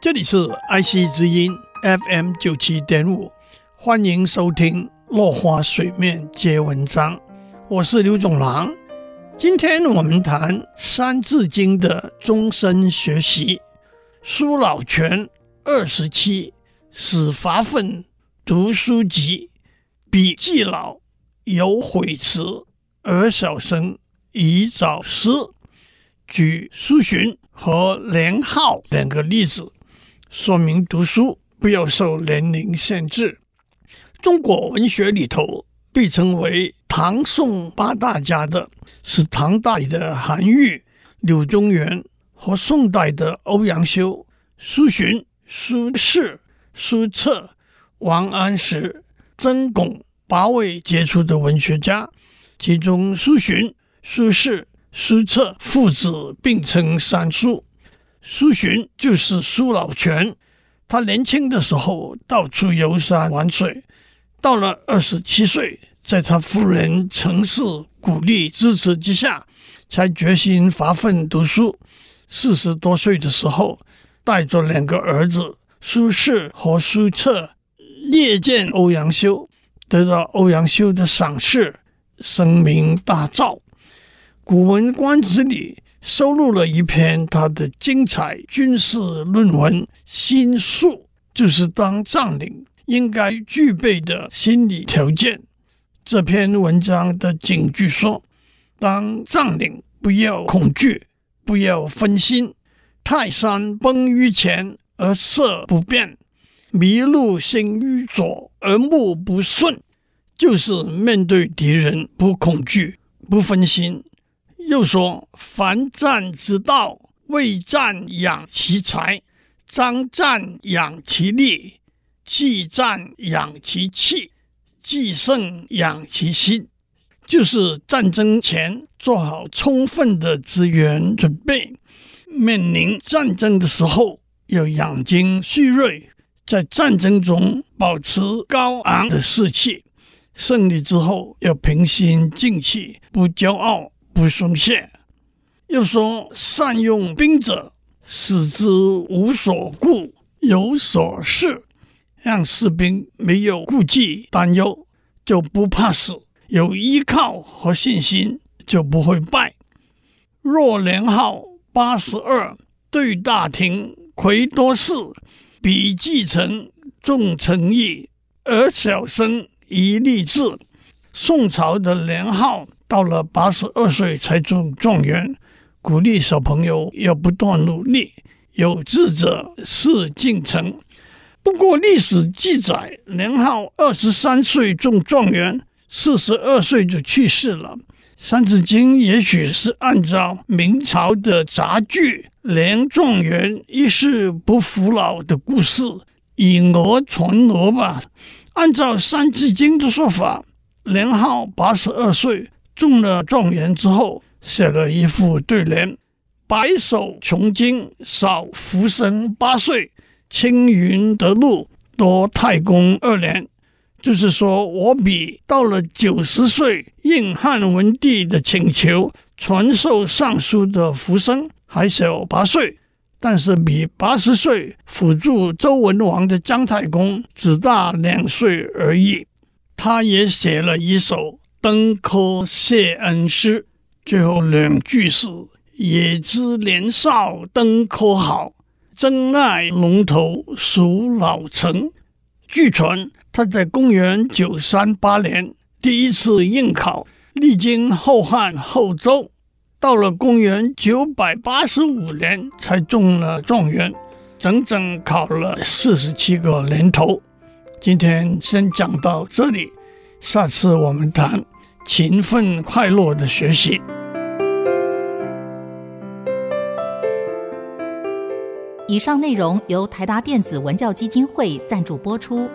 这里是 IC 之音 FM 九七点五，欢迎收听《落花水面皆文章》，我是刘总郎。今天我们谈《三字经》的终身学习。苏老泉二十七，始发愤读书籍，笔既老犹悔迟，而小生宜早思。举苏洵和年浩两个例子。说明读书不要受年龄限制。中国文学里头被称为唐宋八大家的是唐代的韩愈、柳宗元和宋代的欧阳修、苏洵、苏轼、苏辙、王安石、曾巩八位杰出的文学家，其中苏洵、苏轼、苏辙父子并称三苏。苏洵就是苏老泉，他年轻的时候到处游山玩水，到了二十七岁，在他夫人程氏鼓励支持之下，才决心发奋读书。四十多岁的时候，带着两个儿子苏轼和苏辙谒见欧阳修，得到欧阳修的赏识，声名大噪。《古文观止》里。收录了一篇他的精彩军事论文《心术》，就是当将领应该具备的心理条件。这篇文章的警句说：“当将领不要恐惧，不要分心。泰山崩于前而色不变，麋鹿行于左而目不顺。”就是面对敌人不恐惧，不分心。又说：“凡战之道，未战养其才，张战养其力，既战养其气，既胜养其心。”就是战争前做好充分的资源准备，面临战争的时候要养精蓄锐，在战争中保持高昂的士气，胜利之后要平心静气，不骄傲。不松懈，又说善用兵者，使之无所顾，有所事，让士兵没有顾忌担忧，就不怕死；有依靠和信心，就不会败。若年号八十二，对大廷魁多士，笔既成，重诚意，而小生宜立志。宋朝的年号。到了八十二岁才中状元，鼓励小朋友要不断努力，有志者事竟成。不过历史记载，年浩二十三岁中状元，四十二岁就去世了。《三字经》也许是按照明朝的杂剧“连状元一世不服老”的故事以讹传讹吧。按照《三字经》的说法，年浩八十二岁。中了状元之后，写了一副对联：“白首穷经，少浮生八岁；青云得路，多太公二年。”就是说，我比到了九十岁应汉文帝的请求传授尚书的浮生还小八岁，但是比八十岁辅助周文王的姜太公只大两岁而已。他也写了一首。登科谢恩诗，最后两句是：“也知年少登科好，真奈龙头属老成。”据传他在公元九三八年第一次应考，历经后汉后周，到了公元九百八十五年才中了状元，整整考了四十七个年头。今天先讲到这里。下次我们谈勤奋快乐的学习。以上内容由台达电子文教基金会赞助播出。